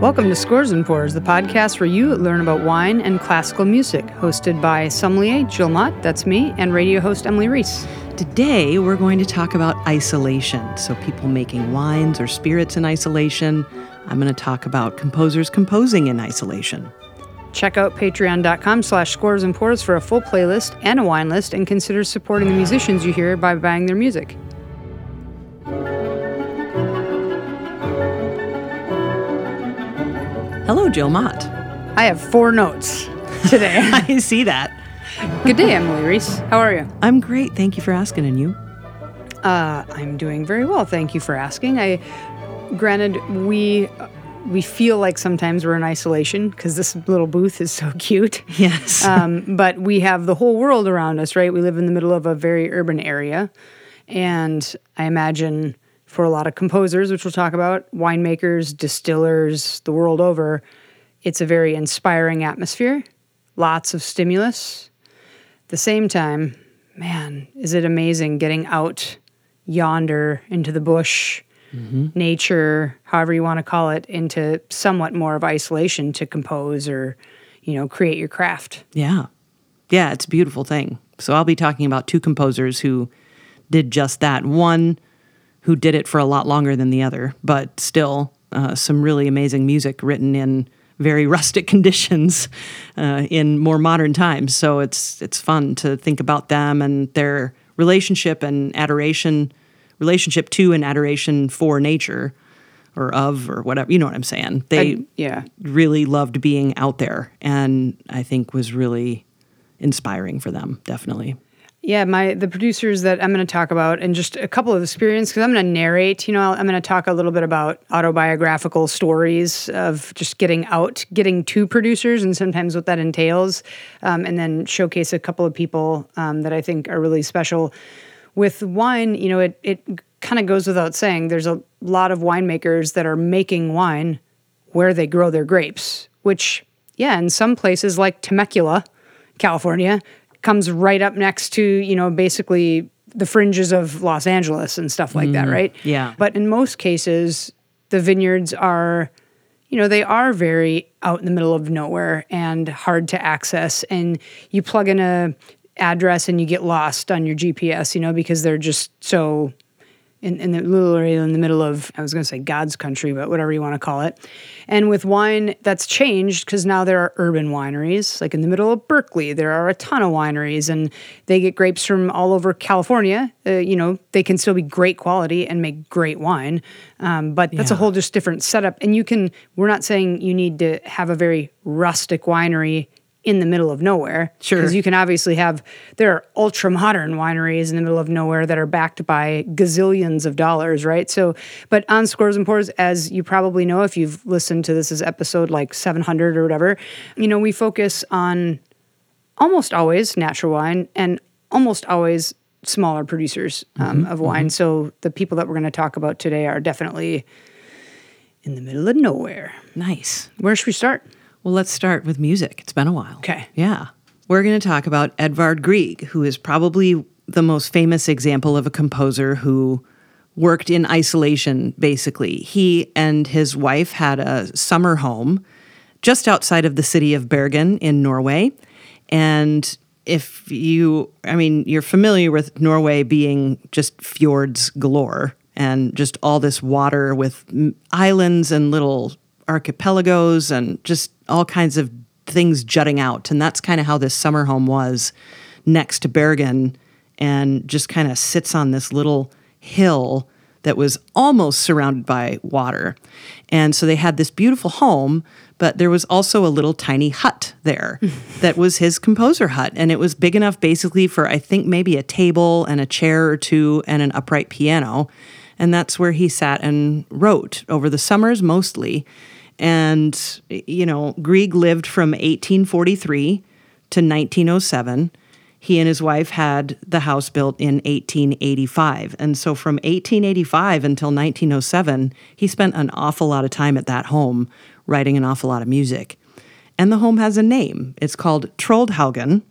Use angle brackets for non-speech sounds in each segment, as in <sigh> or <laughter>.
Welcome to Scores and Pours, the podcast where you learn about wine and classical music, hosted by sommelier Jill Mott, that's me, and radio host Emily Reese. Today, we're going to talk about isolation. So, people making wines or spirits in isolation. I'm going to talk about composers composing in isolation. Check out patreon.com slash scores and pours for a full playlist and a wine list, and consider supporting the musicians you hear by buying their music. Hello, Jill Mott. I have four notes today. <laughs> I see that. Good day, Emily Reese. How are you? I'm great. Thank you for asking. And you? Uh, I'm doing very well. Thank you for asking. I, granted, we we feel like sometimes we're in isolation because this little booth is so <laughs> cute. Yes. <laughs> Um, but we have the whole world around us, right? We live in the middle of a very urban area, and I imagine for a lot of composers, which we'll talk about, winemakers, distillers, the world over, it's a very inspiring atmosphere. Lots of stimulus. At the same time, man, is it amazing getting out yonder into the bush, mm-hmm. nature, however you want to call it, into somewhat more of isolation to compose or, you know, create your craft. Yeah. Yeah, it's a beautiful thing. So I'll be talking about two composers who did just that. One who did it for a lot longer than the other, but still uh, some really amazing music written in very <laughs> rustic conditions uh, in more modern times. So it's it's fun to think about them and their relationship and adoration, relationship to and adoration for nature, or of or whatever. You know what I'm saying? They I, yeah really loved being out there, and I think was really inspiring for them. Definitely. Yeah, my the producers that I'm going to talk about, and just a couple of experience because I'm going to narrate. You know, I'm going to talk a little bit about autobiographical stories of just getting out, getting to producers, and sometimes what that entails, um, and then showcase a couple of people um, that I think are really special. With wine, you know, it it kind of goes without saying. There's a lot of winemakers that are making wine where they grow their grapes, which yeah, in some places like Temecula, California, comes right up next to, you know, basically the fringes of Los Angeles and stuff like mm, that, right? Yeah. But in most cases, the vineyards are, you know, they are very out in the middle of nowhere and hard to access. And you plug in a address and you get lost on your GPS, you know, because they're just so in, in the area in the middle of, I was going to say God's country, but whatever you want to call it. And with wine, that's changed because now there are urban wineries. Like in the middle of Berkeley, there are a ton of wineries, and they get grapes from all over California. Uh, you know, they can still be great quality and make great wine. Um, but that's yeah. a whole just different setup. And you can, we're not saying you need to have a very rustic winery in the middle of nowhere. Sure. Because you can obviously have, there are ultra modern wineries in the middle of nowhere that are backed by gazillions of dollars, right? So, but on Scores and Pours, as you probably know, if you've listened to this as episode like 700 or whatever, you know, we focus on almost always natural wine and almost always smaller producers um, mm-hmm, of wine. Mm-hmm. So the people that we're going to talk about today are definitely in the middle of nowhere. Nice. Where should we start? Well, let's start with music. It's been a while. Okay. Yeah. We're going to talk about Edvard Grieg, who is probably the most famous example of a composer who worked in isolation, basically. He and his wife had a summer home just outside of the city of Bergen in Norway. And if you, I mean, you're familiar with Norway being just fjords galore and just all this water with islands and little archipelagos and just all kinds of things jutting out. And that's kind of how this summer home was next to Bergen and just kind of sits on this little hill that was almost surrounded by water. And so they had this beautiful home, but there was also a little tiny hut there <laughs> that was his composer hut. And it was big enough basically for, I think, maybe a table and a chair or two and an upright piano. And that's where he sat and wrote over the summers mostly. And, you know, Grieg lived from 1843 to 1907. He and his wife had the house built in 1885. And so from 1885 until 1907, he spent an awful lot of time at that home writing an awful lot of music. And the home has a name. It's called Troldhaugen.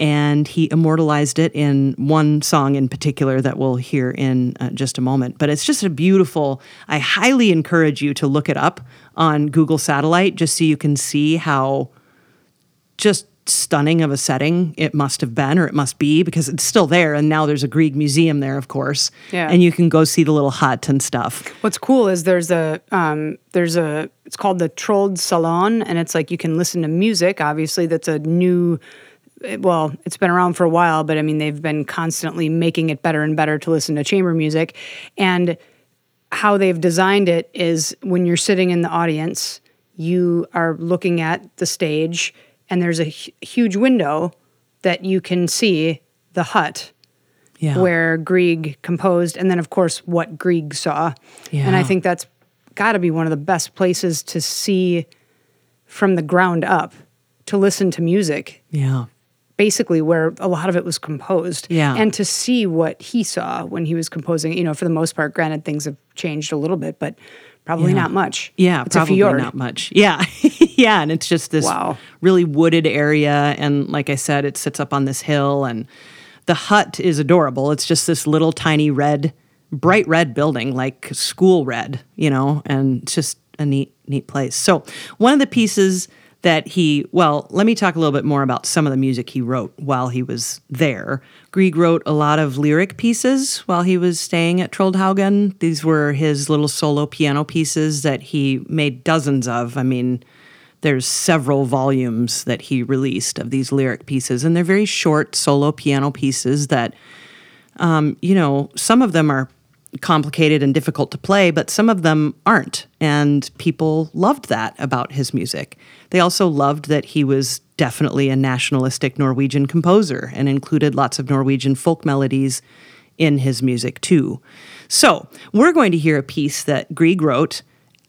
and he immortalized it in one song in particular that we'll hear in uh, just a moment. But it's just a beautiful, I highly encourage you to look it up on Google Satellite just so you can see how just stunning of a setting it must have been or it must be because it's still there and now there's a Grieg museum there of course Yeah. and you can go see the little hut and stuff What's cool is there's a um, there's a it's called the Trold Salon, and it's like you can listen to music. Obviously, that's a new. Well, it's been around for a while, but I mean they've been constantly making it better and better to listen to chamber music, and how they've designed it is when you're sitting in the audience, you are looking at the stage, and there's a huge window that you can see the hut yeah where Grieg composed, and then of course what Grieg saw. And I think that's got to be one of the best places to see from the ground up to listen to music. yeah Basically, where a lot of it was composed, Yeah. and to see what he saw when he was composing. You know, for the most part, granted things have changed a little bit, but probably Yeah. not much. Yeah, it's probably not much. <laughs> Yeah, yeah, and it's just this Wow. really wooded area, and like I said, it sits up on this hill, and the hut is adorable. It's just this little tiny red, bright red building, like school red, you know, and it's just a neat, neat place. So one of the pieces that he, well, let me talk a little bit more about some of the music he wrote while he was there. Grieg wrote a lot of lyric pieces while he was staying at Troldhaugen. These were his little solo piano pieces that he made dozens of. I mean, there's several volumes that he released of these lyric pieces, and they're very short solo piano pieces that um, you know, some of them are complicated and difficult to play, but some of them aren't. And people loved that about his music. They also loved that he was definitely a nationalistic Norwegian composer and included lots of Norwegian folk melodies in his music too. So, we're going to hear a piece that Grieg wrote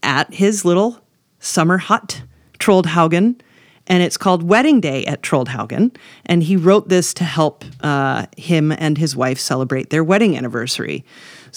at his little summer hut, Troldhaugen, and it's called Wedding Day at Troldhaugen. And he wrote this to help uh, him and his wife celebrate their wedding anniversary.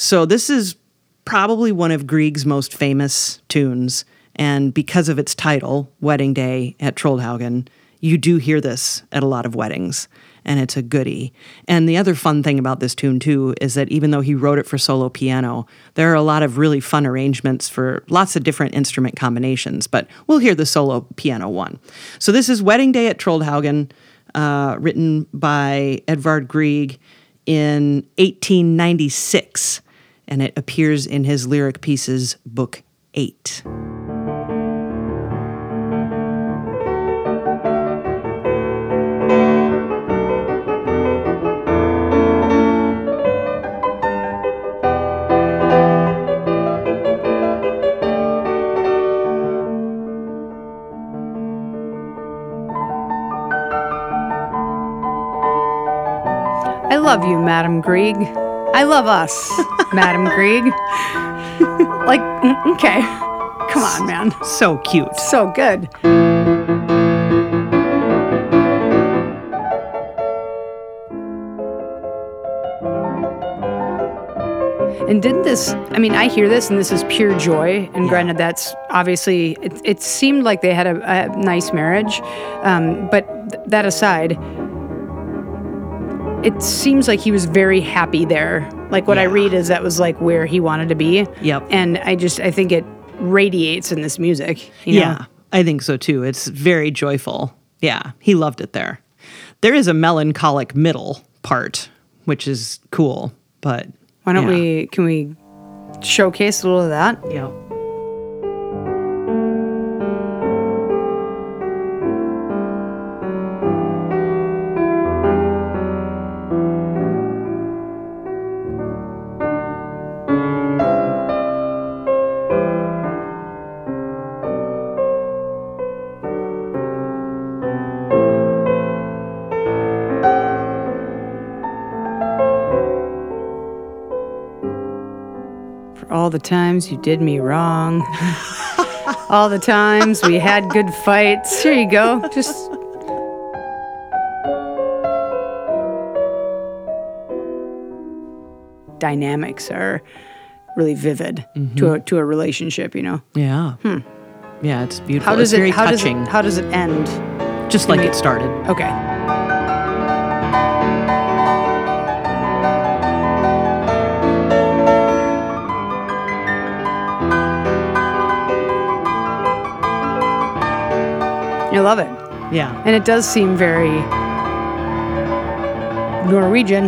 So this is probably one of Grieg's most famous tunes. And because of its title, Wedding Day at Troldhaugen, you do hear this at a lot of weddings, and it's a goodie. And the other fun thing about this tune, too, is that even though he wrote it for solo piano, there are a lot of really fun arrangements for lots of different instrument combinations. But we'll hear the solo piano one. So this is Wedding Day at Troldhaugen, uh, written by Edvard Grieg in 1896, and it appears in his lyric pieces, Book 8. I love you, Madam Grieg. I love us, <laughs> Madam Grieg. like, mm, okay, come on, man, So cute. so good. And didn't this, I mean, I hear this and this is pure joy. And granted, that's obviously, it, it seemed like they had a, a nice marriage. Um, but th- that aside, it seems like he was very happy there. Like what I read is that was like where he wanted to be. Yep. And I just, I think it radiates in this music. You know? Yeah, I think so too. It's very joyful. Yeah, he loved it there. There is a melancholic middle part, which is cool, but Why don't yeah. we, can we showcase a little of that? Yeah. The times you did me wrong. all the times we had good fights. Here you go. Just dynamics are really vivid to mm-hmm. a to a relationship, you know. Yeah. Hmm. Yeah, it's beautiful. How does it's it very how touching, does it how does it end? just like it started. Okay. I love it. Yeah. And it does seem very Norwegian.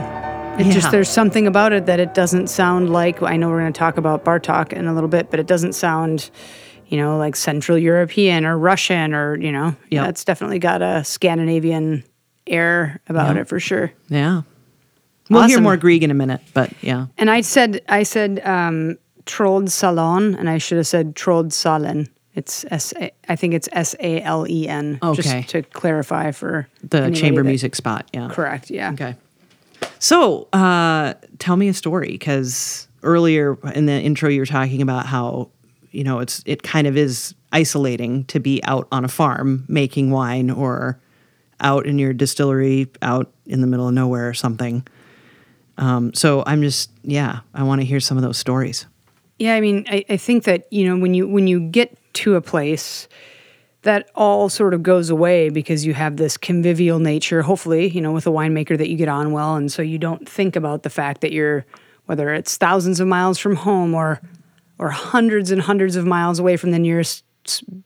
It Yeah. just there's something about it that it doesn't sound like I know we're going to talk about Bartok in a little bit, but it doesn't sound, you know, like Central European or Russian or you know, yeah, it's definitely got a Scandinavian air about it for sure. Yeah. We'll hear more Grieg in a minute, but yeah. And I said I said um, Salon, and I should have said Trold Salen. It's S. A, I think it's S A L E N. Okay. Just to clarify for The chamber that- music spot. Yeah. Correct. Yeah. Okay. So, uh, tell me a story because earlier in the intro you were talking about how you know it's it kind of is isolating to be out on a farm making wine or out in your distillery out in the middle of nowhere or something. Um, so I'm just yeah, I want to hear some of those stories. Yeah, I mean, I, I think that you know when you when you get to a place, that all sort of goes away because you have this convivial nature. Hopefully, you know, with a winemaker that you get on well, and so you don't think about the fact that you're whether it's thousands of miles from home or or hundreds and hundreds of miles away from the nearest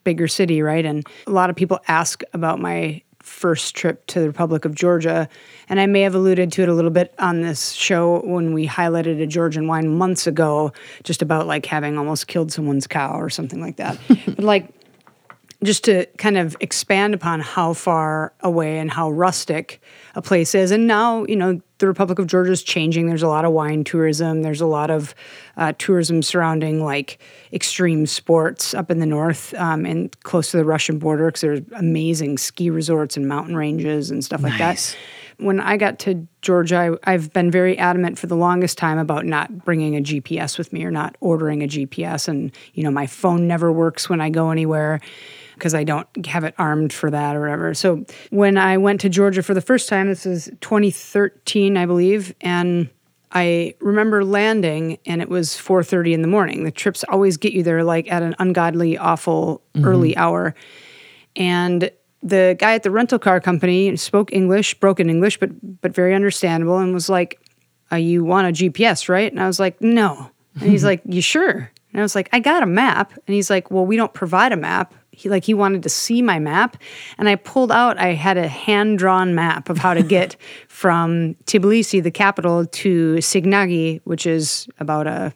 bigger city, right? And a lot of people ask about my first trip to the Republic of Georgia, and I may have alluded to it a little bit on this show when we highlighted a Georgian wine months ago, just about like having almost killed someone's cow or something like that. <laughs> but like just to kind of expand upon how far away and how rustic a place is. And now, you know, the Republic of Georgia is changing. There's a lot of wine tourism. There's a lot of uh, tourism surrounding like extreme sports up in the north um, and close to the Russian border because there's amazing ski resorts and mountain ranges and stuff like Nice. that. When I got to Georgia, I, I've been very adamant for the longest time about not bringing a GPS with me or not ordering a GPS. And, you know, my phone never works when I go anywhere because I don't have it armed for that or whatever. So when I went to Georgia for the first time, this was 2013, I believe, and I remember landing and it was 4:30 in the morning. The trips always get you there like at an ungodly awful early hour. And the guy at the rental car company spoke English, broken English, but but very understandable, and was like, uh, "You want a GPS, right?" And I was like, "No." And he's <laughs> like, "You sure?" And I was like, "I got a map." And he's like, "Well, we don't provide a map." He like he wanted to see my map, and I pulled out. I had a hand drawn map of how to get <laughs> from Tbilisi, the capital, to Signagi, which is about a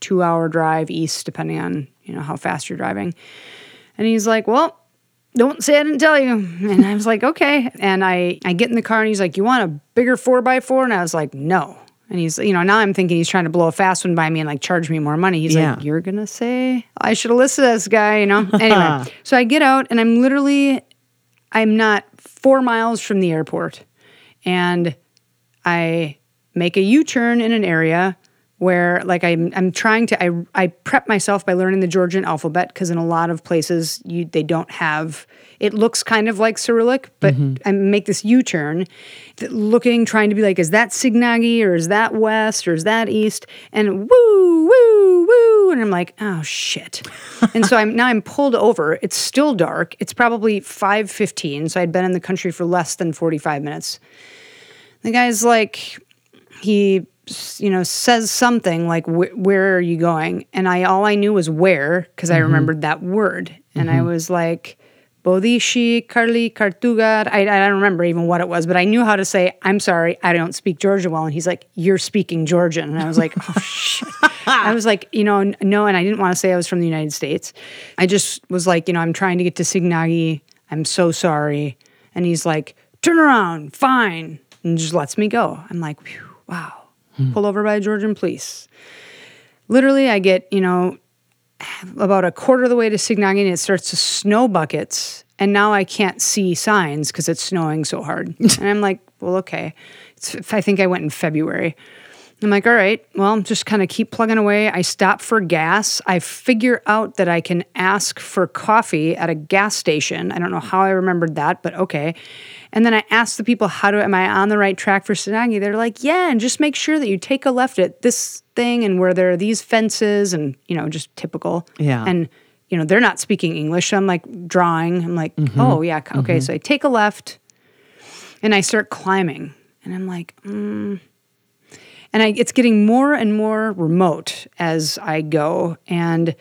two hour drive east, depending on you know how fast you're driving. And he's like, "Well." don't say I didn't tell you. And I was like, okay. And I, I get in the car and he's like, you want a bigger four by four? And I was like, no. And he's, you know, now I'm thinking he's trying to blow a fast one by me and like charge me more money. He's Yeah. like, you're going to say, I should have listened to this guy, you know? <laughs> Anyway, so I get out and I'm literally, I'm not four miles from the airport. And I make a U-turn in an area where like I'm I'm trying to I I prep myself by learning the Georgian alphabet because in a lot of places you they don't have it looks kind of like Cyrillic, but mm-hmm. I make this U-turn looking trying to be like is that Signagi or is that west or is that east and woo woo woo and I'm like oh shit. <laughs> and so I'm now I'm pulled over. It's still dark. It's probably 5:15, so I'd been in the country for less than 45 minutes. The guy's like, he, you know, says something like, "Wh- "Where are you going?" And I all I knew was where because I mm-hmm. remembered that word, and I mm-hmm. was like, "Bodishi, Carli, Kartugar." I, I don't remember even what it was, but I knew how to say, "I'm sorry, I don't speak Georgian well." And he's like, "You're speaking Georgian," and I was like, "Oh shit." I was like, you know, no, and I didn't want to say I was from the United States. I just was like, you know, I'm trying to get to Signagi. I'm so sorry. And he's like, turn around, fine, and just lets me go. I'm like, Phew, wow. Pull over by Georgian police. Literally, I get, you know, about a quarter of the way to Signagi and it starts to snow buckets. And now I can't see signs because it's snowing so hard. <laughs> and I'm like, well, okay. It's, I think I went in February. I'm like, all right, well, just kind of keep plugging away. I stop for gas. I figure out that I can ask for coffee at a gas station. I don't know how I remembered that, but okay. And then I ask the people, how do am I on the right track for Signagi? They're like, yeah, and just make sure that you take a left at this thing and where there are these fences and, you know, just typical. Yeah. And, you know, they're not speaking English. So I'm like drawing. I'm like, oh, yeah, okay. So I take a left and I start climbing. And I'm like, mm. and I, it's getting more and more remote as I go. And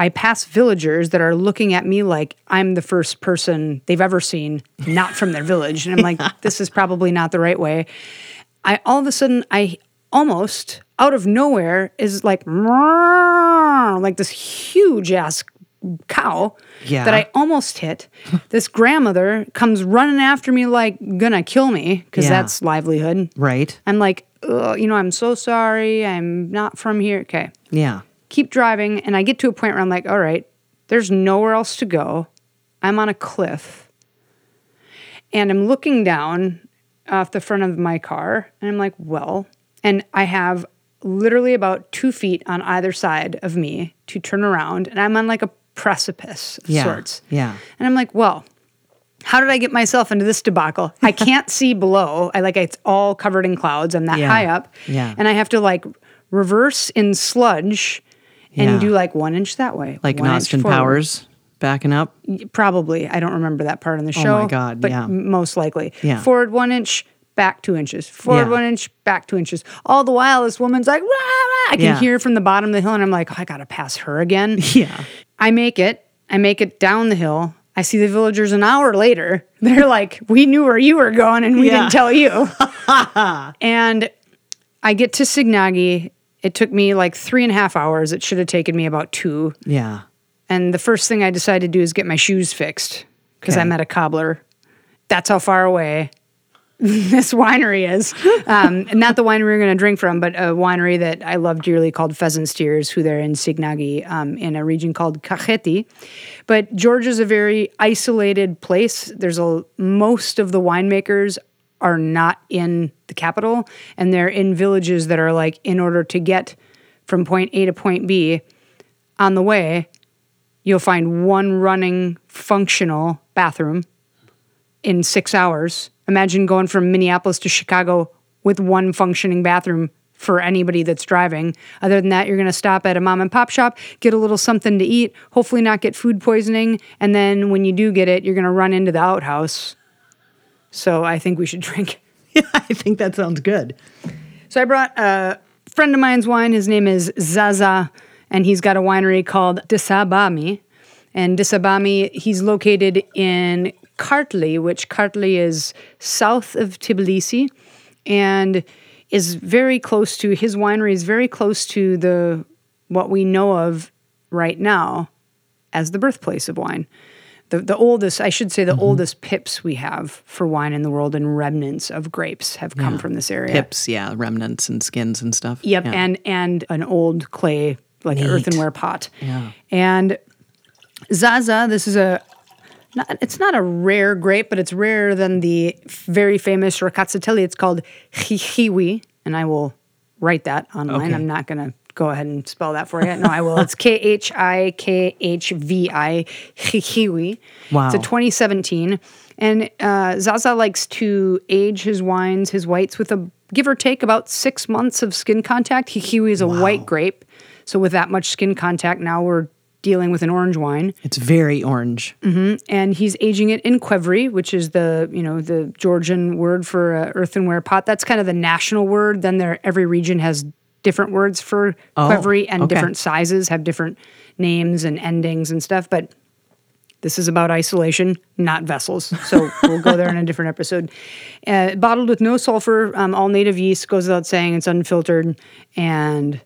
I pass villagers that are looking at me like I'm the first person they've ever seen, not from their village. And I'm like, <laughs> this is probably not the right way. I all of a sudden I almost out of nowhere is like like this huge ass cow Yeah. that I almost hit. <laughs> this grandmother comes running after me like gonna kill me because Yeah. that's livelihood. Right. I'm like, you know, I'm so sorry. I'm not from here. Okay. Yeah. Keep driving. And I get to a point where I'm like, all right, there's nowhere else to go. I'm on a cliff. And I'm looking down off the front of my car. And I'm like, well, and I have literally about two feet on either side of me to turn around. And I'm on like a precipice of Yeah. sorts. Yeah. And I'm like, well, how did I get myself into this debacle? I can't <laughs> see below. I like it's all covered in clouds. I'm that Yeah. high up. Yeah. And I have to like reverse in sludge and Yeah. do like one inch that way. Like in one inch Austin. Powers backing up. Probably. I don't remember that part in the oh show. Oh my God, But yeah. most likely. Yeah. Forward one inch, back two inches. Forward Yeah. one inch, back two inches. All the while, this woman's like, rah, rah. I can Yeah. hear from the bottom of the hill, and I'm like, oh, I gotta pass her again. <laughs> Yeah. I make it. I make it down the hill. I see the villagers an hour later. <laughs> They're like, "We knew where you were going, and we Yeah. didn't tell you." <laughs> and I get to Signagi. It took me like three and a half hours. It should have taken me about two. Yeah. And the first thing I decided to do is get my shoes fixed because Okay. I'm at a cobbler. That's how far away <laughs> this winery is. Um, and not the winery we're going to drink from, but a winery that I love dearly called Pheasant's Tears, who they're in Signagi um, in a region called Kakheti. But Georgia's a very isolated place. There's a most of the winemakers are not in the capital, and they're in villages that are like in order to get from point A to point B on the way, you'll find one running functional bathroom in six hours. Imagine going from Minneapolis to Chicago with one functioning bathroom for anybody that's driving. Other than that, you're going to stop at a mom and pop shop, get a little something to eat, hopefully not get food poisoning. And then when you do get it, you're going to run into the outhouse. So I think we should <laughs> drink. I think that sounds good. So I brought a friend of mine's wine. His name is Zaza, and he's got a winery called Disabami. And Disabami, he's located in Kartli, which Kartli is south of Tbilisi, and is very close to his winery is very close to the what we know of right now as the birthplace of wine. The, the oldest, I should say, the mm-hmm. oldest pips we have for wine in the world and remnants of grapes have come from this area. Pips, yeah, remnants and skins and stuff. Yep, Yeah. and and an old clay like an Neat. earthenware pot. Yeah. And Zaza, this is a not, it's not a rare grape, but it's rarer than the very famous Rkatsiteli. It's called Khikhvi, and I will write that online. Okay. I'm not going to go ahead and spell that for you. No, I will. It's <laughs> K H I K H V I Khikhvi. Wow. It's a 2017. And uh, Zaza likes to age his wines, his whites, with a give or take about six months of skin contact. Khikhvi is a white grape. So, with that much skin contact, now we're dealing with an orange wine. It's very orange. And he's aging it in Qvevri, which is the, you know, the Georgian word for a earthenware pot. That's kind of the national word. Then there, every region has different words for Oh, Qvevri and okay. different sizes have different names and endings and stuff. But this is about isolation, not vessels. So <laughs> we'll go there in a different episode. Uh, bottled with no sulfur, um, all native yeast, goes without saying. It's unfiltered and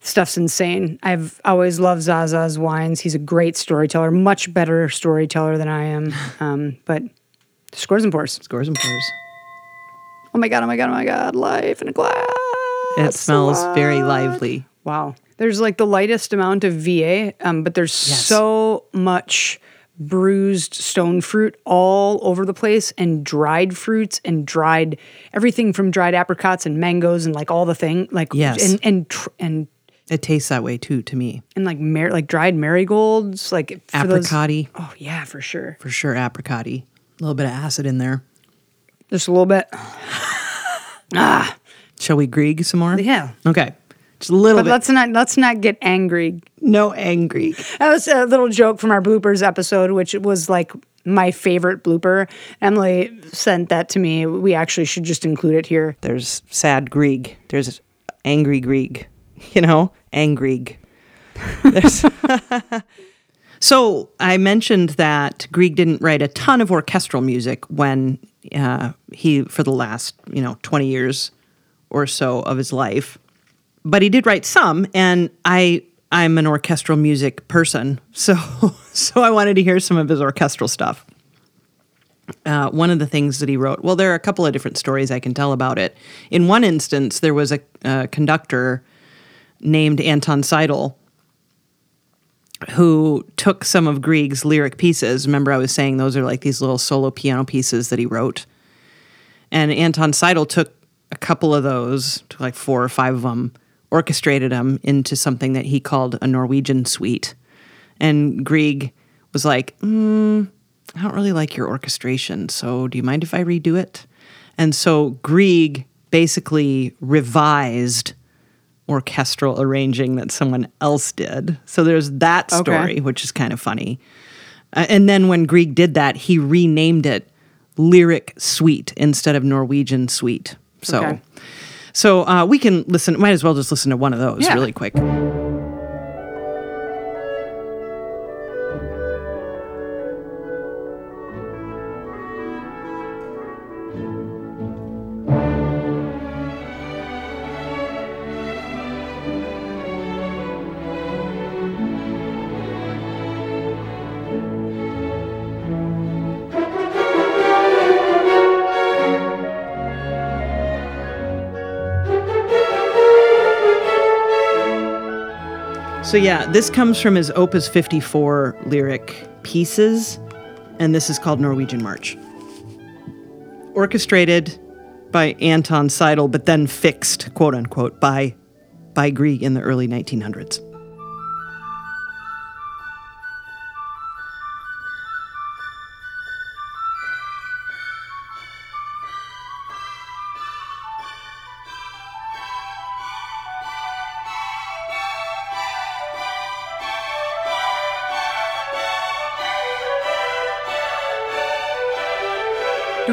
stuff's insane. I've always loved Zaza's wines. He's a great storyteller, much better storyteller than I am. <laughs> Um, but scores and pours. Scores and pours. Oh my God, oh my God, oh my God. Life in a glass. It smells very lively. Wow. There's like the lightest amount of VA, um, but there's so much bruised stone fruit all over the place and dried fruits and dried everything from dried apricots and mangoes and like all the thing like Yes. and and tr- and It tastes that way too to me. and like mar- like dried marigolds like for those- Apricot oh yeah for sure for sure. Apricot A little bit of acid in there. just a little bit <laughs> Shall we Grieg some more? yeah Okay. Just a little but bit. let's not let's not get angry no angry. That was a little joke from our bloopers episode, which was like my favorite blooper. Emily sent that to me. We actually should just include it here. There's sad Grieg. There's angry Grieg. <laughs> You know, angry. There's- <laughs> so I mentioned that Grieg didn't write a ton of orchestral music when uh, he, for the last you know twenty years or so of his life, but he did write some, and I I'm an orchestral music person, <laughs> so so I wanted to hear some of his orchestral stuff. Uh, one of the things that he wrote, well, there are a couple of different stories I can tell about it. In one instance, there was a, a conductor named Anton Seidl who took some of Grieg's lyric pieces. Remember, I was saying those are like these little solo piano pieces that he wrote. And Anton Seidl took a couple of those, like four or five of them, orchestrated them into something that he called a Norwegian suite. And Grieg was like, mm, I don't really like your orchestration, so do you mind if I redo it? And so Grieg basically revised orchestral arranging that someone else did. So there's that Okay. story, which is kind of funny. Uh, and then when Grieg did that, he renamed it Lyric Suite instead of Norwegian Suite. So, Okay. so uh, we can listen. Might as well just listen to one of those Yeah. really quick. So yeah, this comes from his Opus 54 lyric pieces, and this is called Norwegian March. Orchestrated by Anton Seidl, but then fixed, quote unquote, by by Grieg in the early 1900s.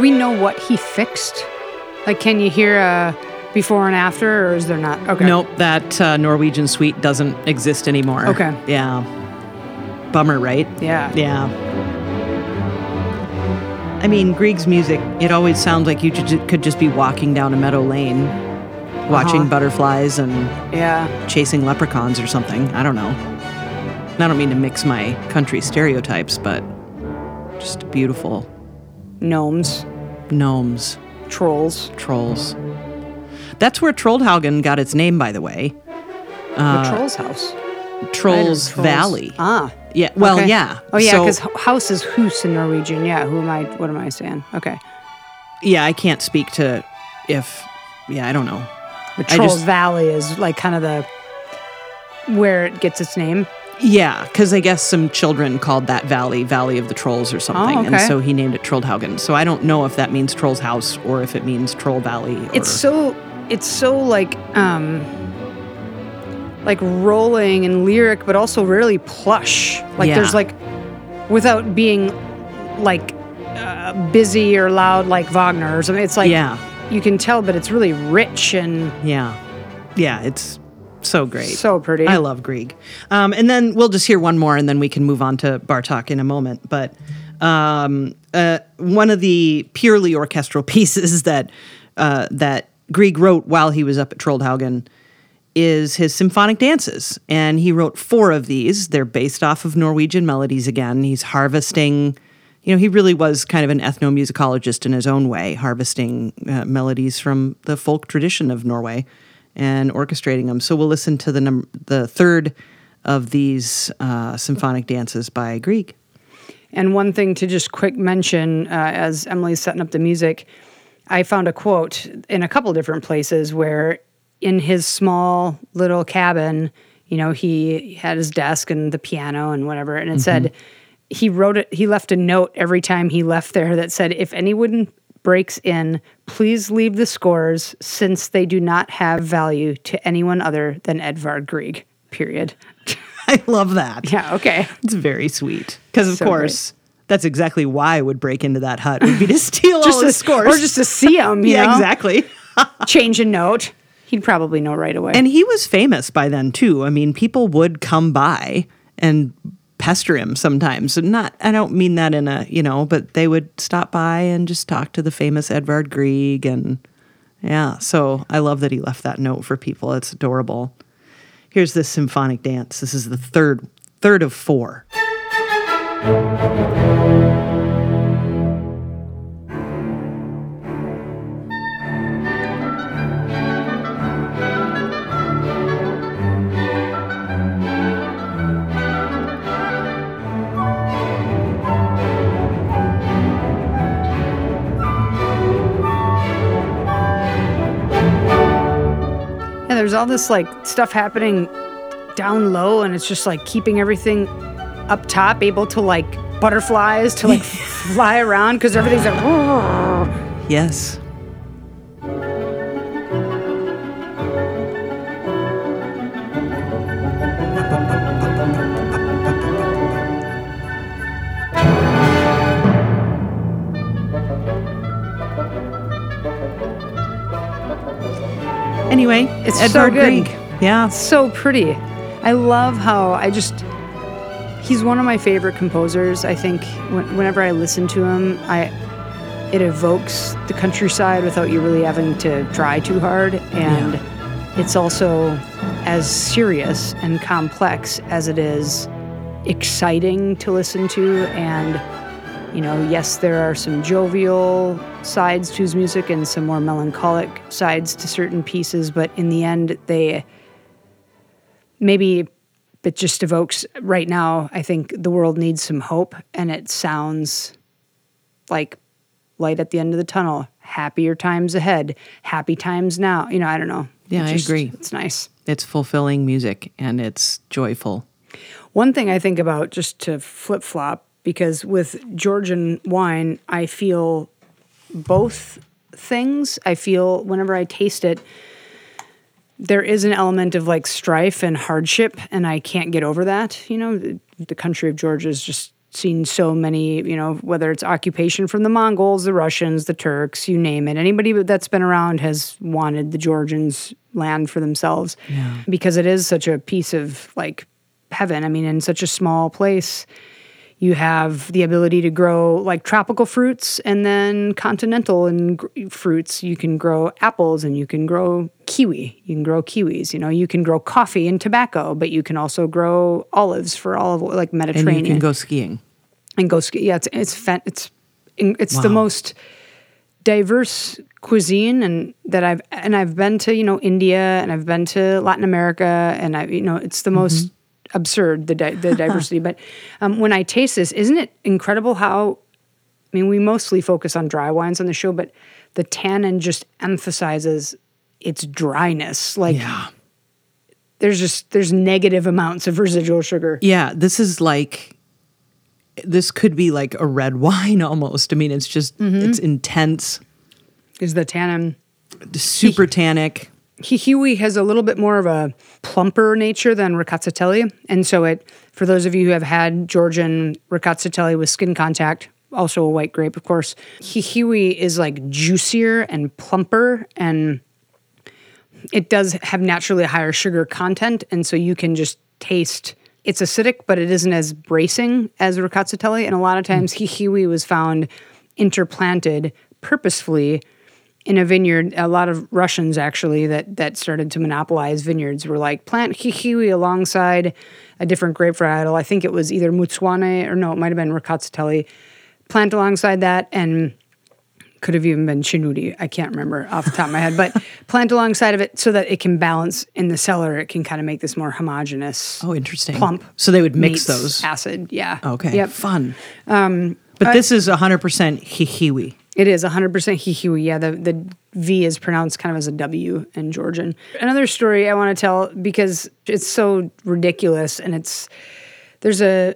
We know what he fixed? Like, can you hear a before and after, or is there not? Okay. Nope, that uh, Norwegian suite doesn't exist anymore. Okay. Yeah. Bummer, right? Yeah. Yeah. I mean, Grieg's music, it always sounds like you could just be walking down a meadow lane, watching Uh-huh. butterflies and Yeah. chasing leprechauns or something. I don't know. I don't mean to mix my country stereotypes, but just beautiful Gnomes, gnomes, trolls, trolls. That's where Trollhaugen got its name, by the way. the troll's house. Trolls, Trolls- Valley. Ah. Yeah. Well, okay. yeah. Oh yeah, So- because house is hus in Norwegian. Yeah. Who am I? What am I saying? Okay. yeah, I can't speak to if. Yeah, I don't know. The Trolls just- Valley is like kind of the where it gets its name. Yeah, because I guess some children called that valley Valley of the Trolls or something, and Oh, okay. so he named it Trollhaugen. So I don't know if that means Troll's House or if it means Troll Valley. Or, It's so it's so like um like rolling and lyric, but also really plush. Like Yeah. there's like without being like uh, busy or loud like Wagner or something. It's like yeah, you can tell, but it's really rich and yeah, yeah. It's so great. so pretty. I love Grieg. Um, and then we'll just hear one more, and then we can move on to Bartok in a moment. But um, uh, one of the purely orchestral <laughs> pieces that uh, that Grieg wrote while he was up at Trollhaugen is his symphonic dances, and he wrote four of these. They're based off of Norwegian melodies again. He's harvesting. You know, he really was kind of an ethnomusicologist in his own way, harvesting uh, melodies from the folk tradition of Norway and orchestrating them. So we'll listen to the num- the third of these uh, symphonic dances by Grieg. And one thing to just quick mention uh, as Emily's setting up the music, I found a quote in a couple different places where in his small little cabin, you know, he had his desk and the piano and whatever, and it said he wrote it, he left a note every time he left there that said, if anyone breaks in, please leave the scores since they do not have value to anyone other than Edvard Grieg. Period. <laughs> I love that. Yeah, okay. It's very sweet. Because of So course, that's exactly why I would break into that hut would be to <laughs> steal all the scores. or just to see them. <laughs> yeah, know? exactly. change a note. He'd probably know right away. And he was famous by then too. I mean, people would come by and pester him sometimes. And not I don't mean that in a, you know, but they would stop by and just talk to the famous Edvard Grieg and yeah, so I love that he left that note for people. It's adorable. Here's this symphonic dance. This is the third third of 4. There's all this like stuff happening down low, and it's just like keeping everything up top, able to like butterflies to like <laughs> fly around because everything's like. Yes. Anyway, It's so Edvard good. Grieg. Yeah. so pretty. I love how I just he's one of my favorite composers. I think whenever I listen to him, I it evokes the countryside without you really having to try too hard and it's also as serious and complex as it is exciting to listen to and you know, yes, there are some jovial sides to his music and some more melancholic sides to certain pieces, but in the end, they maybe it just evokes right now. I think the world needs some hope, and it sounds like light at the end of the tunnel, happier times ahead, happy times now. You know, I don't know. Yeah, It I agree. It's nice. It's fulfilling music and it's joyful. One thing I think about just to flip flop, because with Georgian wine, I feel both things. I feel whenever I taste it, there is an element of like strife and hardship, and I can't get over that. You know, the, the country of Georgia has just seen so many, you know, whether it's occupation from the Mongols, the Russians, the Turks, you name it. Anybody that's been around has wanted the Georgians' land for themselves because it is such a piece of like heaven. I mean, in such a small place, you have the ability to grow like tropical fruits and then continental and gr- fruits. You can grow apples and you can grow kiwi. You can grow kiwis. You know, you can grow coffee and tobacco, but you can also grow olives for olive oil, like And Mediterranean you can go skiing. and go ski. Yeah, it's it's it's it's the most diverse cuisine and that I've and I've been to you know India and I've been to Latin America and I you know it's the most mm-hmm. Absurd the di- the <laughs> diversity. But um, when I taste this, isn't it incredible how? I mean, we mostly focus on dry wines on the show, but the tannin just emphasizes its dryness. Like Yeah. there's just there's negative amounts of residual sugar. Yeah, this is like this could be like a red <laughs> wine almost. I mean, it's just it's intense, Is the tannin super tannic. Khikhvi has a little bit more of a plumper nature than Rkatsiteli. And so it for those of you who have had Georgian Rkatsiteli with skin contact, also a white grape, of course, Khikhvi is like juicier and plumper and it does have naturally higher sugar content, and so you can just taste it's acidic, but it isn't as bracing as Rkatsiteli. And a lot of hmm. times, Khikhvi was found interplanted purposefully in a vineyard. A lot of Russians actually that that started to monopolize vineyards were like plant Khikhvi alongside a different grape varietal. I think it was either Mtsvane or no, it might have been Rkatsiteli. Plant alongside that and could have even been Chinuri. I can't remember off the top of my head, but <laughs> plant alongside of it so that it can balance in the cellar. It can kind of make this more homogeneous. Oh, interesting. Plump. So they would mix those. acid. Yeah. Okay. Yep. Fun. Um, but this is 100% Khikhvi. It is 100% Khikhvi. Yeah, the, the V is pronounced kind of as a W in Georgian. Another story I want to tell because it's so ridiculous and it's there's a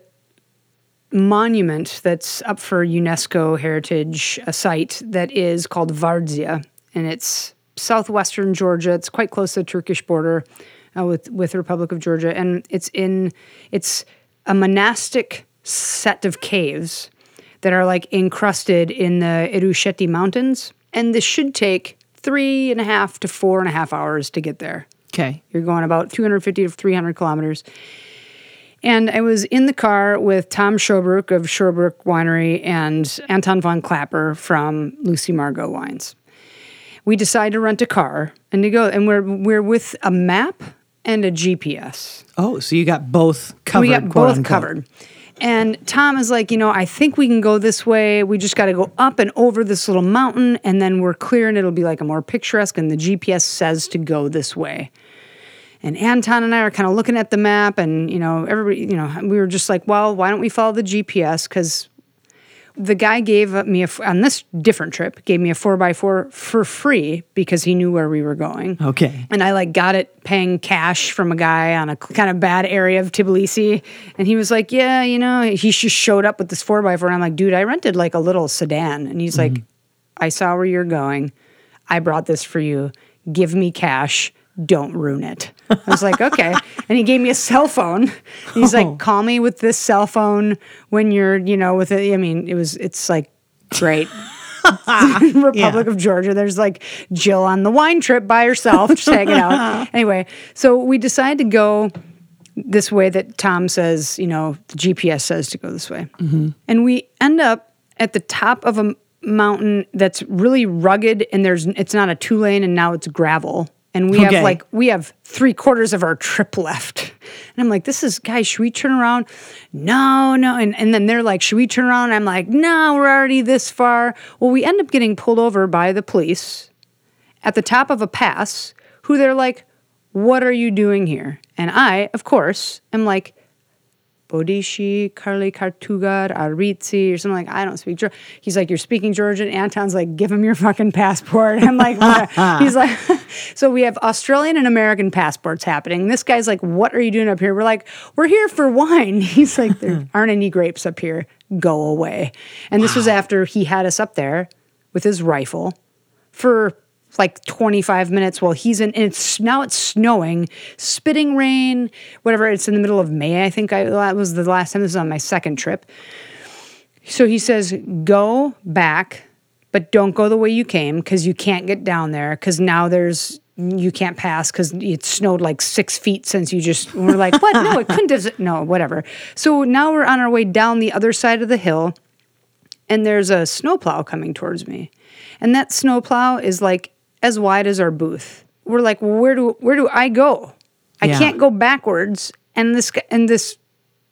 monument that's up for UNESCO heritage, a site that is called Vardzia and it's southwestern Georgia. It's quite close to the Turkish border uh, with with the Republic of Georgia and it's in it's a monastic set of caves that are like encrusted in the Erusheti Mountains. And this should take three and a half to four and a half hours to get there. Okay. You're going about 250 to 300 kilometers. And I was in the car with Tom Shobbrook of Shobbrook Winery and Anton van Klopper from Lucy Margaux Wines. We decided to rent a car and to go, and we're we're with a map and a GPS. Oh, so you got both covered. we got both unquote. covered. And Tom is like, you know, I think we can go this way. We just got to go up and over this little mountain, and then we're clear, and it'll be like a more picturesque. And the GPS says to go this way. And Anton and I are kind of looking at the map, and you know, everybody, you know, we were just like, well, why don't we follow the GPS? Because the guy gave me a on this different trip gave me a four by four for free because he knew where we were going. Okay. And I like got it paying cash from a guy on a kind of bad area of Tbilisi. And he was like, Yeah, you know, he just showed up with this four by four. And I'm like, Dude, I rented like a little sedan. And he's mm-hmm. like, I saw where you're going. I brought this for you. Give me cash. Don't ruin it. I was like, okay. And he gave me a cell phone. He's Oh. like, call me with this cell phone when you're, you know, with it. I mean, it was, it's like great. <laughs> Republic of Georgia. There's like Jill on the wine trip by herself, just hanging out. <laughs> Anyway, so we decided to go this way that Tom says, you know, the GPS says to go this way. Mm-hmm. And we end up at the top of a mountain that's really rugged and there's it's not a two lane and now it's gravel. And we Okay. have like we have three quarters of our trip left. And I'm like, this is guys, should we turn around? No, no. And and then they're like, should we turn around? And I'm like, no, we're already this far. Well, we end up getting pulled over by the police at the top of a pass who they're like, What are you doing here? And I, of course, am like, Bodishi, Carly Kartugar, Aritzi, or something like, I don't speak Georgian. He's like, You're speaking Georgian? Anton's like, Give him your fucking passport. <laughs> I'm like, <laughs> He's like, <laughs> So we have Australian and American passports happening. This guy's like, What are you doing up here? We're like, We're here for wine. He's like, There aren't any grapes up here. Go away. And this was after he had us up there with his rifle for like 25 minutes while he's in and it's now it's snowing spitting rain whatever it's in the middle of may i think I, that was the last time this was on my second trip. So he says go back but don't go the way you came because you can't get down there because now there's you can't pass because it snowed like six feet since you just we're like what? No it couldn't have no whatever. So now we're on our way down the other side of the hill and there's a snowplow coming towards me. And that snowplow is like as wide as our booth. We're like, well, where do where do I go? I Yeah. can't go backwards. And this and this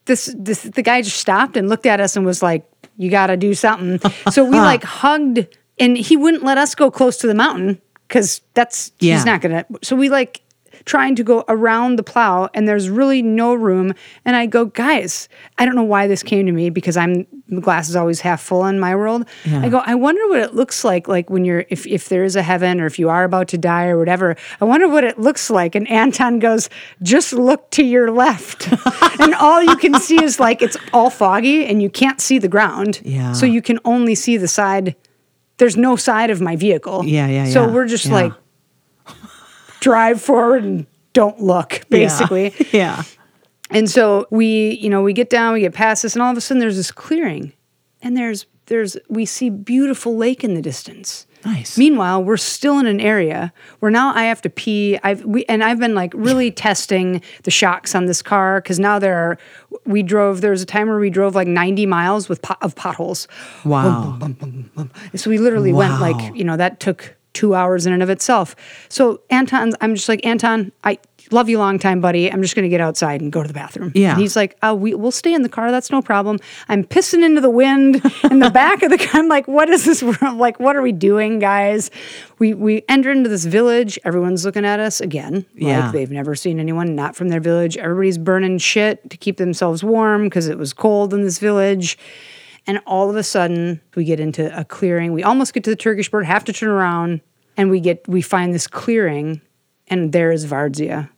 this this the guy just stopped and looked at us and was like, "You got to do something." <laughs> so we like hugged, and he wouldn't let us go close to the mountain because that's Yeah. he's not gonna. So we like trying to go around the plow and there's really no room. And i go guys i don't know why this came to me because i'm the glass is always half full in my world. I go i wonder what it looks like like when you're if, if there is a heaven or if you are about to die or whatever. I wonder what it looks like. And anton goes just look to your left. <laughs> And all you can see is like it's all foggy and you can't see the ground. Yeah. so you can only see the side there's no side of my vehicle. Yeah, yeah, so we're just Yeah. like drive forward and don't look basically. <laughs> Yeah. and so we you know we get down we get past this and all of a sudden there's this clearing. And there's there's we see beautiful lake in the distance. Nice. meanwhile we're still in an area where now i have to pee. I've we, and i've been like really <laughs> testing the shocks on this car because now there are we drove there was a time where we drove like 90 miles with pot, of potholes. Wow. so we literally went like, you know, that took two hours in and of itself. So Anton, I'm just like, Anton, I love you long time, buddy. I'm just going to get outside and go to the bathroom. Yeah. And he's like, oh, we, we'll stay in the car. That's no problem. I'm pissing into the wind <laughs> in the back of the car. I'm like, what is this? I'm like, what are we doing, guys? We, we enter into this village. Everyone's looking at us again. Yeah. Like they've never seen anyone not from their village. Everybody's burning shit to keep themselves warm because it was cold in this village. And all of a sudden, we get into a clearing. We almost get to the Turkish border, have to turn around, and we get we find this clearing, and there is Vardzia.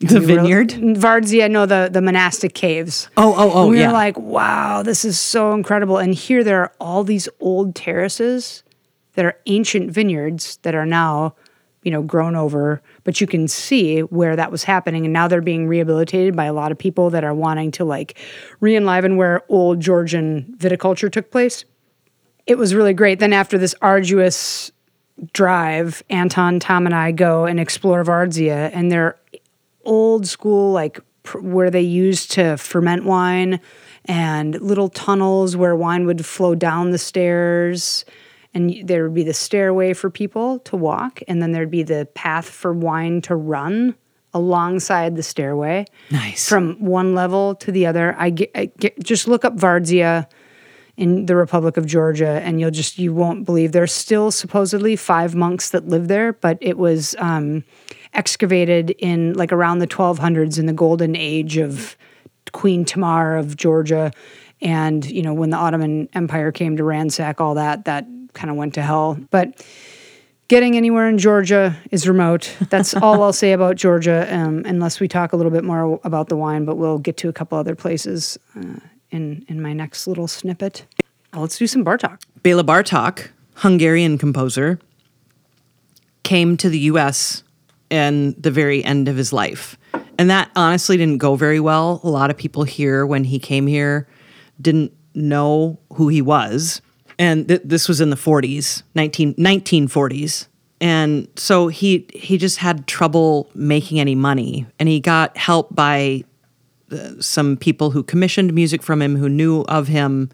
The We were- vineyard? Vardzia, no, the the monastic caves. Oh, oh, oh, And we yeah. were like, wow, this is so incredible. And here there are all these old terraces that are ancient vineyards that are now, you know, grown over, but you can see where that was happening. And now they're being rehabilitated by a lot of people that are wanting to like re-enliven where old Georgian viticulture took place. It was really great. Then after this arduous drive, Anton, Tom, and I go and explore Vardzia, and they're old school, like pr- where they used to ferment wine, and little tunnels where wine would flow down the stairs. And there would be the stairway for people to walk, and then there'd be the path for wine to run alongside the stairway Nice. from one level to the other. I get, I get just look up Vardzia in the Republic of Georgia, and you'll just you won't believe there's still supposedly five monks that live there, but it was um, excavated in like around the 1200s in the golden age of Queen Tamar of Georgia, and you know when the Ottoman Empire came to ransack all that, that kind of went to hell, but. Getting anywhere in Georgia is remote. That's all I'll say about Georgia, um, unless we talk a little bit more about the wine. But we'll get to a couple other places uh, in in my next little snippet. Let's do some Bartok. Bela Bartok, Hungarian composer, came to the US in the very end of his life. And that honestly didn't go very well. A lot of people here, when he came here, didn't know who he was. And th- this was in the 40s, 19, 1940s. And so he he just had trouble making any money. And he got help by uh, some people who commissioned music from him who knew of him.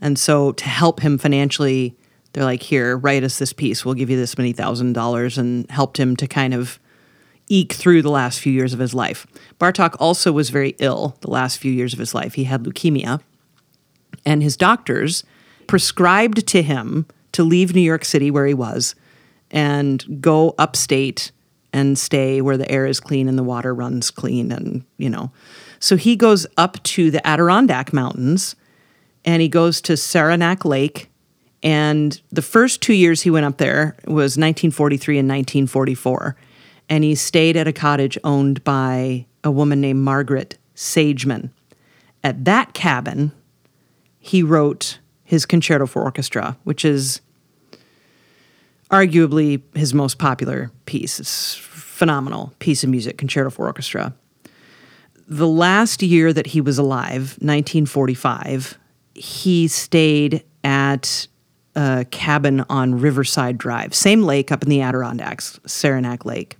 And so to help him financially, they're like, here, write us this piece. We'll give you this many thousand dollars and helped him to kind of eke through the last few years of his life. Bartok also was very ill the last few years of his life. He had leukemia. And his doctors prescribed to him to leave New York City where he was and go upstate and stay where the air is clean and the water runs clean and you know. So he goes up to the adirondack mountains and he goes to saranac lake. And the first two years he went up there was 1943 and 1944 and he stayed at a cottage owned by a woman named margaret sageman. At that cabin he wrote his concerto for orchestra which is arguably his most popular piece. It's phenomenal piece of music, Concerto for Orchestra. The last year that he was alive, 1945, he stayed at a cabin on Riverside Drive, same lake up in the Adirondacks, Saranac Lake.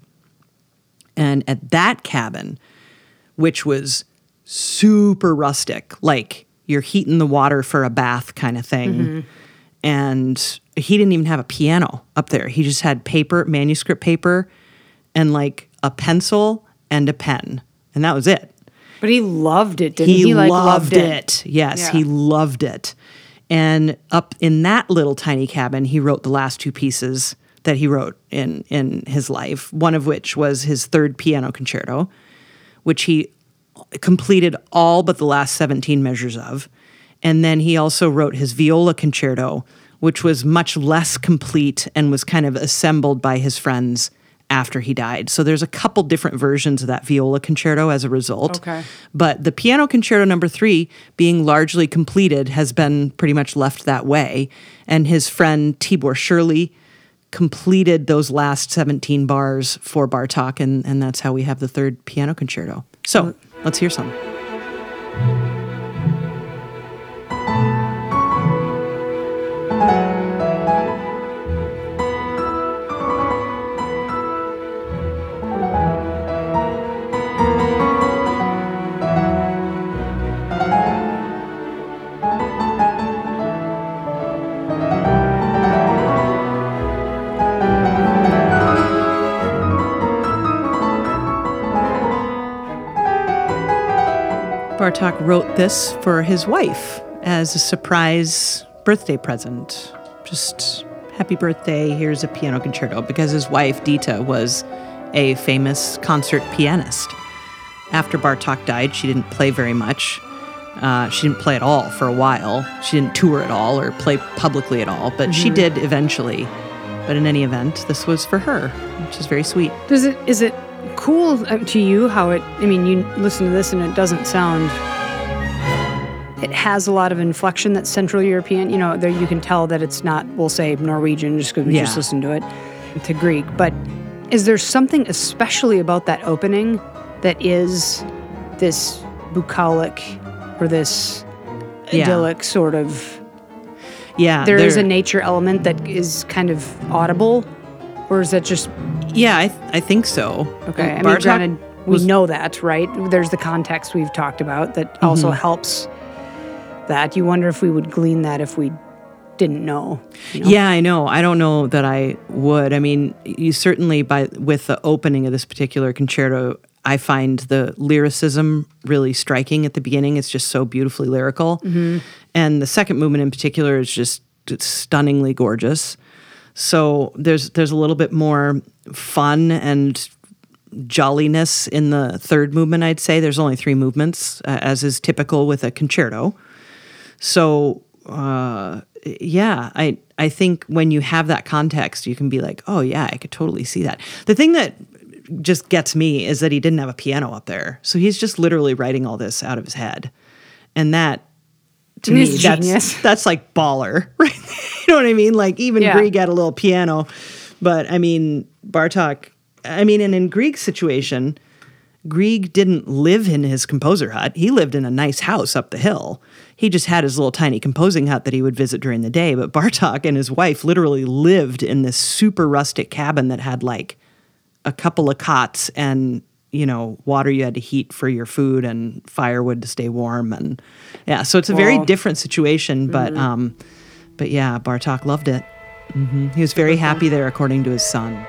And at that cabin, which was super rustic, like you're heating the water for a bath kind of thing. Mm-hmm. And he didn't even have a piano up there. He just had paper, manuscript paper, and like a pencil and a pen. And that was it. But he loved it, didn't He, he? like loved, it. Yes, Yeah. he loved it. And up in that little tiny cabin, he wrote the last two pieces that he wrote in in his life. One of which was his third piano concerto, which he completed all but the last 17 measures of. And then he also wrote his viola concerto, which was much less complete and was kind of assembled by his friends after he died. So there's a couple different versions of that viola concerto as a result. Okay. But the piano concerto number three, being largely completed, has been pretty much left that way. And his friend Tibor Serly completed those last 17 bars for Bartok, and, and that's how we have the third piano concerto. So let's hear some. Bartok wrote this for his wife as a surprise birthday present. Just happy birthday, here's a piano concerto, because his wife, Ditta, was a famous concert pianist. After Bartok died, she didn't play very much. Uh, she didn't play at all for a while. She didn't tour at all or play publicly at all, but she did eventually. But in any event, this was for her, which is very sweet. Does it is it cool to you how it? I mean, you listen to this and it doesn't sound. It has a lot of inflection that's Central European. You know, there you can tell that it's not. We'll say Norwegian just because we just Yeah. listened to it, to Greek. But is there something especially about that opening that is this bucolic or this Yeah. idyllic sort of? Yeah, There is a nature element that is kind of audible or is that just Yeah, I, th- I think so. okay? I mean, granted, we was- know that, right? There's the context we've talked about that also Mm-hmm. helps. That you wonder if we would glean that if we didn't know. you know? Yeah, I know. I don't know that I would. I mean, you certainly by with the opening of this particular concerto, I find the lyricism really striking at the beginning. It's just so beautifully lyrical, and the second movement in particular is just stunningly gorgeous. So there's there's a little bit more fun and jolliness in the third movement. I'd say there's only three movements, uh, as is typical with a concerto. So uh, yeah, I I think when you have that context, you can be like, oh yeah, I could totally see that. The thing that just gets me is that he didn't have a piano up there, so he's just literally writing all this out of his head, and that to me that's genius. <laughs> that's like baller, <laughs> right? you know what I mean? Like even Yeah. Grieg had a little piano, but I mean Bartok. I mean, and in Grieg's situation, Grieg didn't live in his composer hut. He lived in a nice house up the hill. He just had his little tiny composing hut that he would visit during the day. But Bartok and his wife literally lived in this super rustic cabin that had like a couple of cots and you know water you had to heat for your food and firewood to stay warm and yeah so it's a very Wow. different situation but um but yeah bartok loved it. Hmm he was very happy there according to his son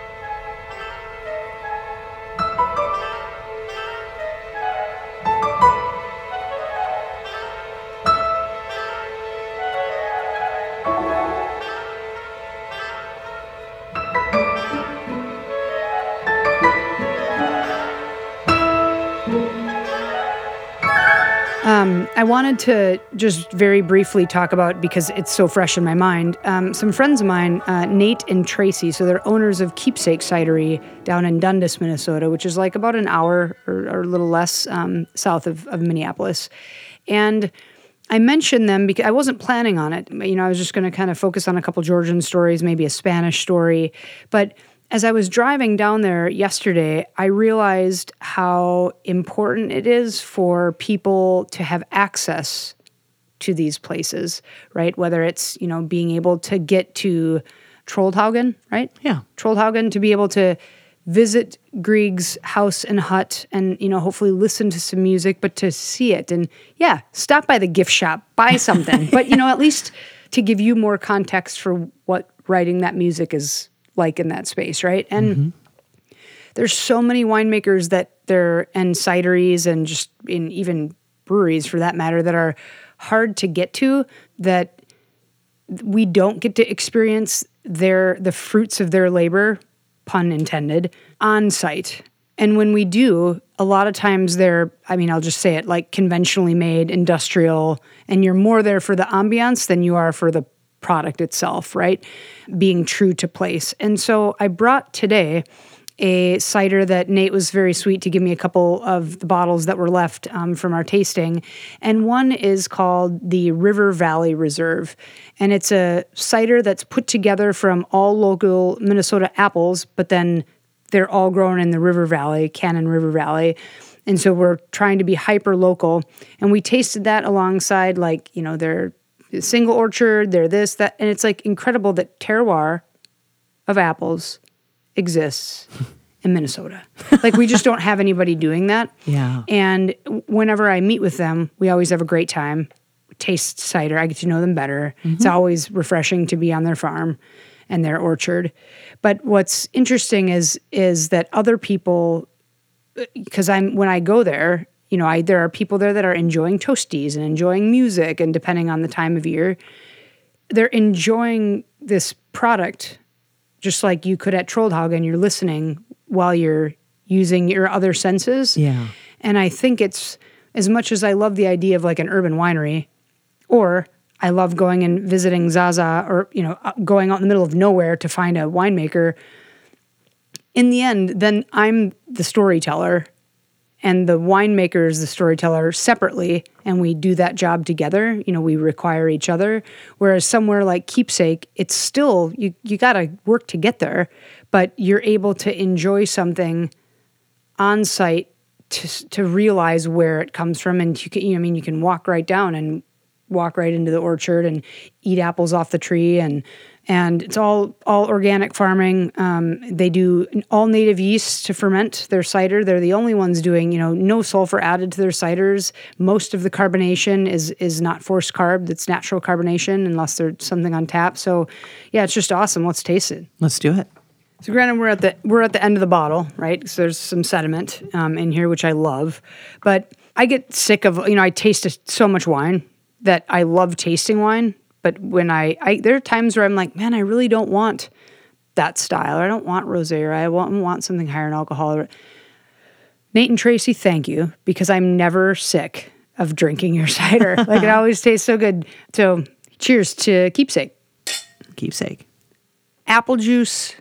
wanted to just very briefly talk about because it's so fresh in my mind. Um, some friends of mine, uh, Nate and Tracy, so they're owners of Keepsake Cidery down in Dundas, Minnesota, which is like about an hour or, or a little less um, south of, of Minneapolis. And I mentioned them because I wasn't planning on it. You know, I was just going to kind of focus on a couple Georgian stories, maybe a Spanish story. But as I was driving down there yesterday, I realized how important it is for people to have access to these places, right? Whether it's, you know, being able to get to Troldhaugen, right? Yeah. Troldhaugen to be able to visit Grieg's house and hut and, you know, hopefully listen to some music, but to see it and yeah, stop by the gift shop, buy something. <laughs> but, you know, at least to give you more context for what writing that music is like in that space, right? And mm-hmm. there's so many winemakers that they're and cideries and just in even breweries for that matter that are hard to get to that we don't get to experience their the fruits of their labor pun intended on site and when we do a lot of times they're i mean i'll just say it like conventionally made industrial and you're more there for the ambiance than you are for the product itself right being true to place and so i brought today a cider that Nate was very sweet to give me a couple of the bottles that were left um, from our tasting. And one is called the River Valley Reserve. And it's a cider that's put together from all local Minnesota apples, but then they're all grown in the River Valley, Cannon River Valley. And so we're trying to be hyper local. And we tasted that alongside, like, you know, their single orchard, they're this, that. And it's like incredible that terroir of apples exists <laughs> in Minnesota. Like we just don't have anybody doing that. Yeah. And whenever I meet with them, we always have a great time. Taste cider, I get to know them better. It's mm-hmm. always refreshing to be on their farm and their orchard. But what's interesting is is that other people uh, because I'm when I go there, you know, I there are people there that are enjoying toasties and enjoying music and depending on the time of year, they're enjoying this product just like you could at Troldhaugen, you're listening while you're using your other senses. Yeah. And I think it's as much as I love the idea of like an urban winery, or I love going and visiting Zaza, or you know, uh, going out in the middle of nowhere to find a winemaker. In the end, then I'm the storyteller, and the winemaker is the storyteller separately, and we do that job together. You know, we require each other. Whereas somewhere like Keepsake, it's still you you got to work to get there, but you're able to enjoy something on site to to realize where it comes from, and you can. You know, I mean, you can walk right down and walk right into the orchard and eat apples off the tree and and it's all all organic farming. Um, they do all native yeast to ferment their cider. They're the only ones doing you know no sulfur added to their ciders. Most of the carbonation is is not forced carb. That's natural carbonation unless there's something on tap. So yeah, it's just awesome. Let's taste it. Let's do it. So granted, we're at the we're at the end of the bottle, right? So there's some sediment um, in here, which I love, but I get sick of you know I taste so much wine that I love tasting wine, but when I, I there are times where I'm like, man, I really don't want that style. Or I don't want rosé or I want, want something higher in alcohol. Nate and Tracy, thank you because I'm never sick of drinking your <laughs> cider. like it always tastes so good. So cheers to keepsake. Keepsake. Apple juice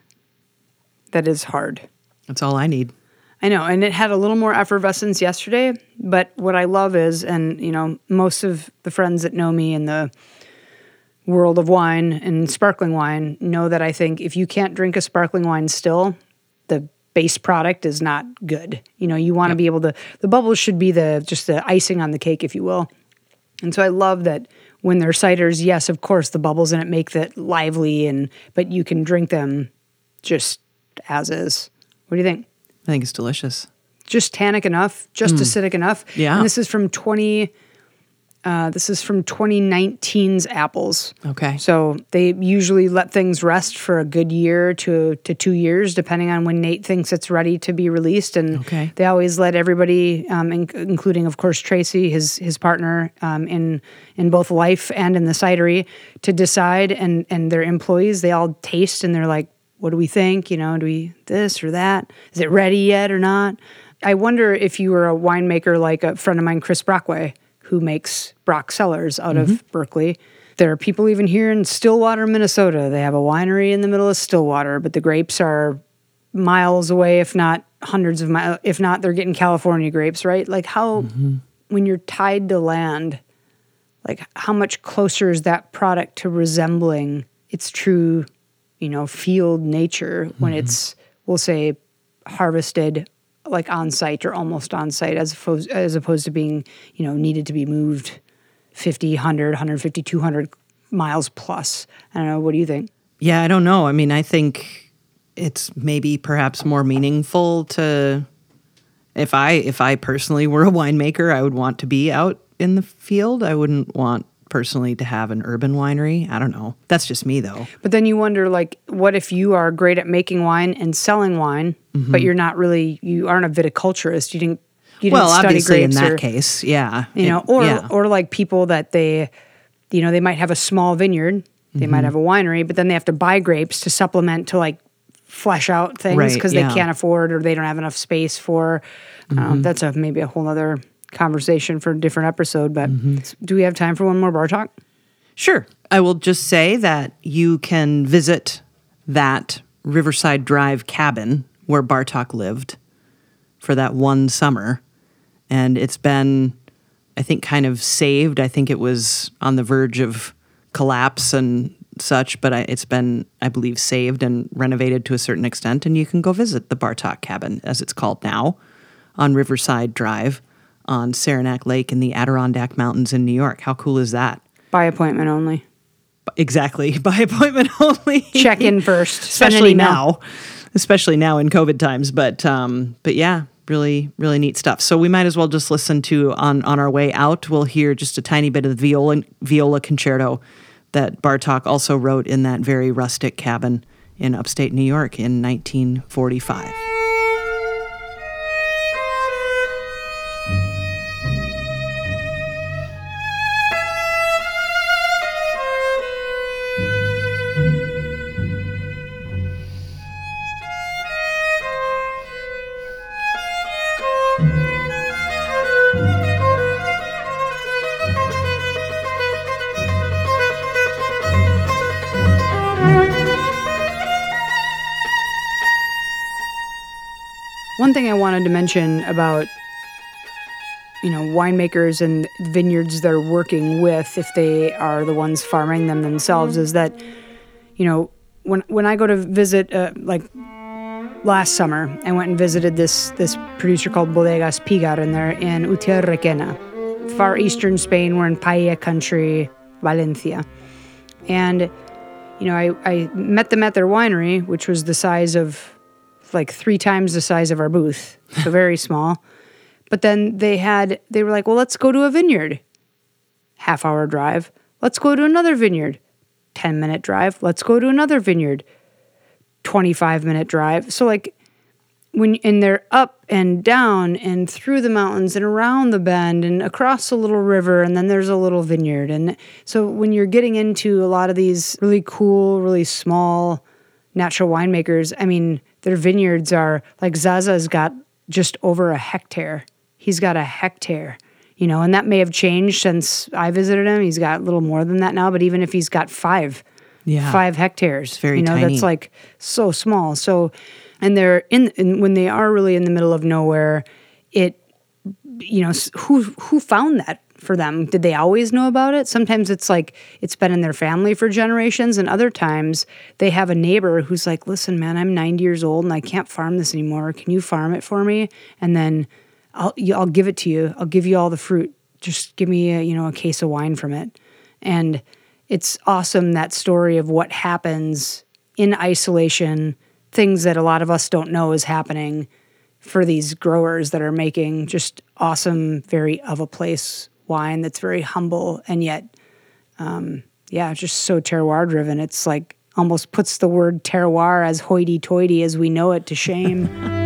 that is hard. That's all I need. I know, and it had a little more effervescence yesterday. But what I love is, and you know, most of the friends that know me and the world of wine and sparkling wine know that I think if you can't drink a sparkling wine still, the base product is not good. You know, you want to yep. be able to the bubbles should be the just the icing on the cake, if you will. And so I love that when they're ciders, yes, of course the bubbles in it make that lively and but you can drink them just as is. What do you think? I think it's delicious. Just tannic enough, just mm. acidic enough. Yeah. And this is from 20 uh, this is from 2019's apples. Okay. So they usually let things rest for a good year to, to two years, depending on when Nate thinks it's ready to be released. And okay. they always let everybody, um, in, including of course Tracy, his his partner um, in in both life and in the cidery, to decide. And and their employees, they all taste and they're like, what do we think? You know, do we this or that? Is it ready yet or not? I wonder if you were a winemaker like a friend of mine, Chris Brockway who makes Broc Cellars out mm-hmm. of Berkeley. There are people even here in Stillwater, Minnesota. They have a winery in the middle of Stillwater, but the grapes are miles away, if not hundreds of miles. If not, they're getting California grapes, right? Like how, mm-hmm. when you're tied to land, like how much closer is that product to resembling its true, you know, field nature when mm-hmm. it's, we'll say, harvested like on site or almost on site as opposed as opposed to being you know needed to be moved 50 100 150 200 miles plus. I don't know. What do you think? Yeah i don't know. I mean i think it's maybe perhaps more meaningful to if i if i personally were a winemaker i would want to be out in the field. I wouldn't want personally to have an urban winery. I don't know. That's just me though. But then you wonder like what if you are great at making wine and selling wine, mm-hmm. but you're not really you aren't a viticulturist. You didn't you didn't study obviously in that or, case, yeah. You know, or yeah. or like people that they you know, they might have a small vineyard, they mm-hmm. might have a winery, but then they have to buy grapes to supplement to like flesh out things because right, yeah. they can't afford or they don't have enough space for um, mm-hmm. um, that's a maybe a whole other conversation for a different episode. But mm-hmm. do we have time for one more Bartok? Sure. I will just say that you can visit that Riverside Drive cabin where Bartok lived for that one summer. And it's been, I think, kind of saved. I think it was on the verge of collapse and such, but it's been, I believe, saved and renovated to a certain extent. And you can go visit the Bartok cabin, as it's called now, on Riverside Drive on Saranac Lake in the Adirondack Mountains in New York. How cool is that? By appointment only. Exactly. <laughs> By appointment only. Check in first. Especially now. Especially now in COVID times. But um, but yeah, really, really neat stuff. So we might as well just listen to on on our way out. We'll hear just a tiny bit of the viola viola concerto that Bartok also wrote in that very rustic cabin in upstate New York in 1945. Thing I wanted to mention about you know winemakers and vineyards they're working with if they are the ones farming them themselves mm-hmm. is that you know when when I go to visit uh, like last summer I went and visited this this producer called Bodegas Pigar and they're in Utiel Requena far eastern Spain. We're in Paella country, Valencia. And, you know, I, I met them at their winery, which was the size of like three times the size of our booth, so very <laughs> small. But then they had, they were like, well, let's go to a vineyard. Half hour drive. Let's go to another vineyard. 10 minute drive. Let's go to another vineyard. 25 minute drive. So, like, when and they're up and down and through the mountains and around the bend and across a little river and then there's a little vineyard and so when you're getting into a lot of these really cool really small natural winemakers i mean their vineyards are like zaza's got just over a hectare he's got a hectare you know and that may have changed since i visited him he's got a little more than that now but even if he's got five Yeah. five hectares very you know tiny. that's like so small so and they're in, in when they are really in the middle of nowhere it you know who who found that for them. Did they always know about it? Sometimes it's like it's been in their family for generations and other times they have a neighbor who's like listen man i'm 90 years old and i can't farm this anymore. Can you farm it for me? And then i'll i'll give it to you. I'll give you all the fruit. Just give me a, you know a case of wine from it. And it's awesome that story of what happens in isolation things that a lot of us don't know is happening for these growers that are making just awesome, very of a place wine that's very humble and yet, um, yeah, just so terroir driven. It's like almost puts the word terroir as hoity toity as we know it to shame. <laughs>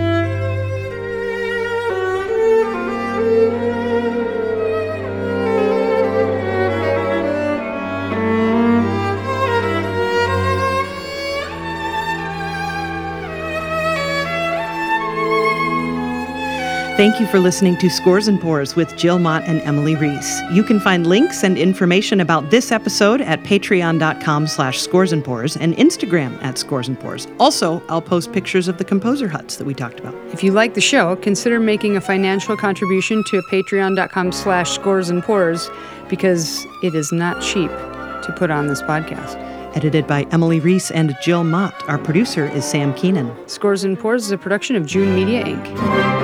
Thank you for listening to Scores and Pours with Jill Mott and Emily Reese. You can find links and information about this episode at patreon.com slash scores and pours and Instagram at scores and pours. Also, I'll post pictures of the composer huts that we talked about. if you like the show, consider making a financial contribution to patreon.com slash scores and pours because it is not cheap to put on this podcast. Edited by Emily Reese and Jill Mott. Our producer is Sam Keenan. Scores and Pours is a production of June Media Inc.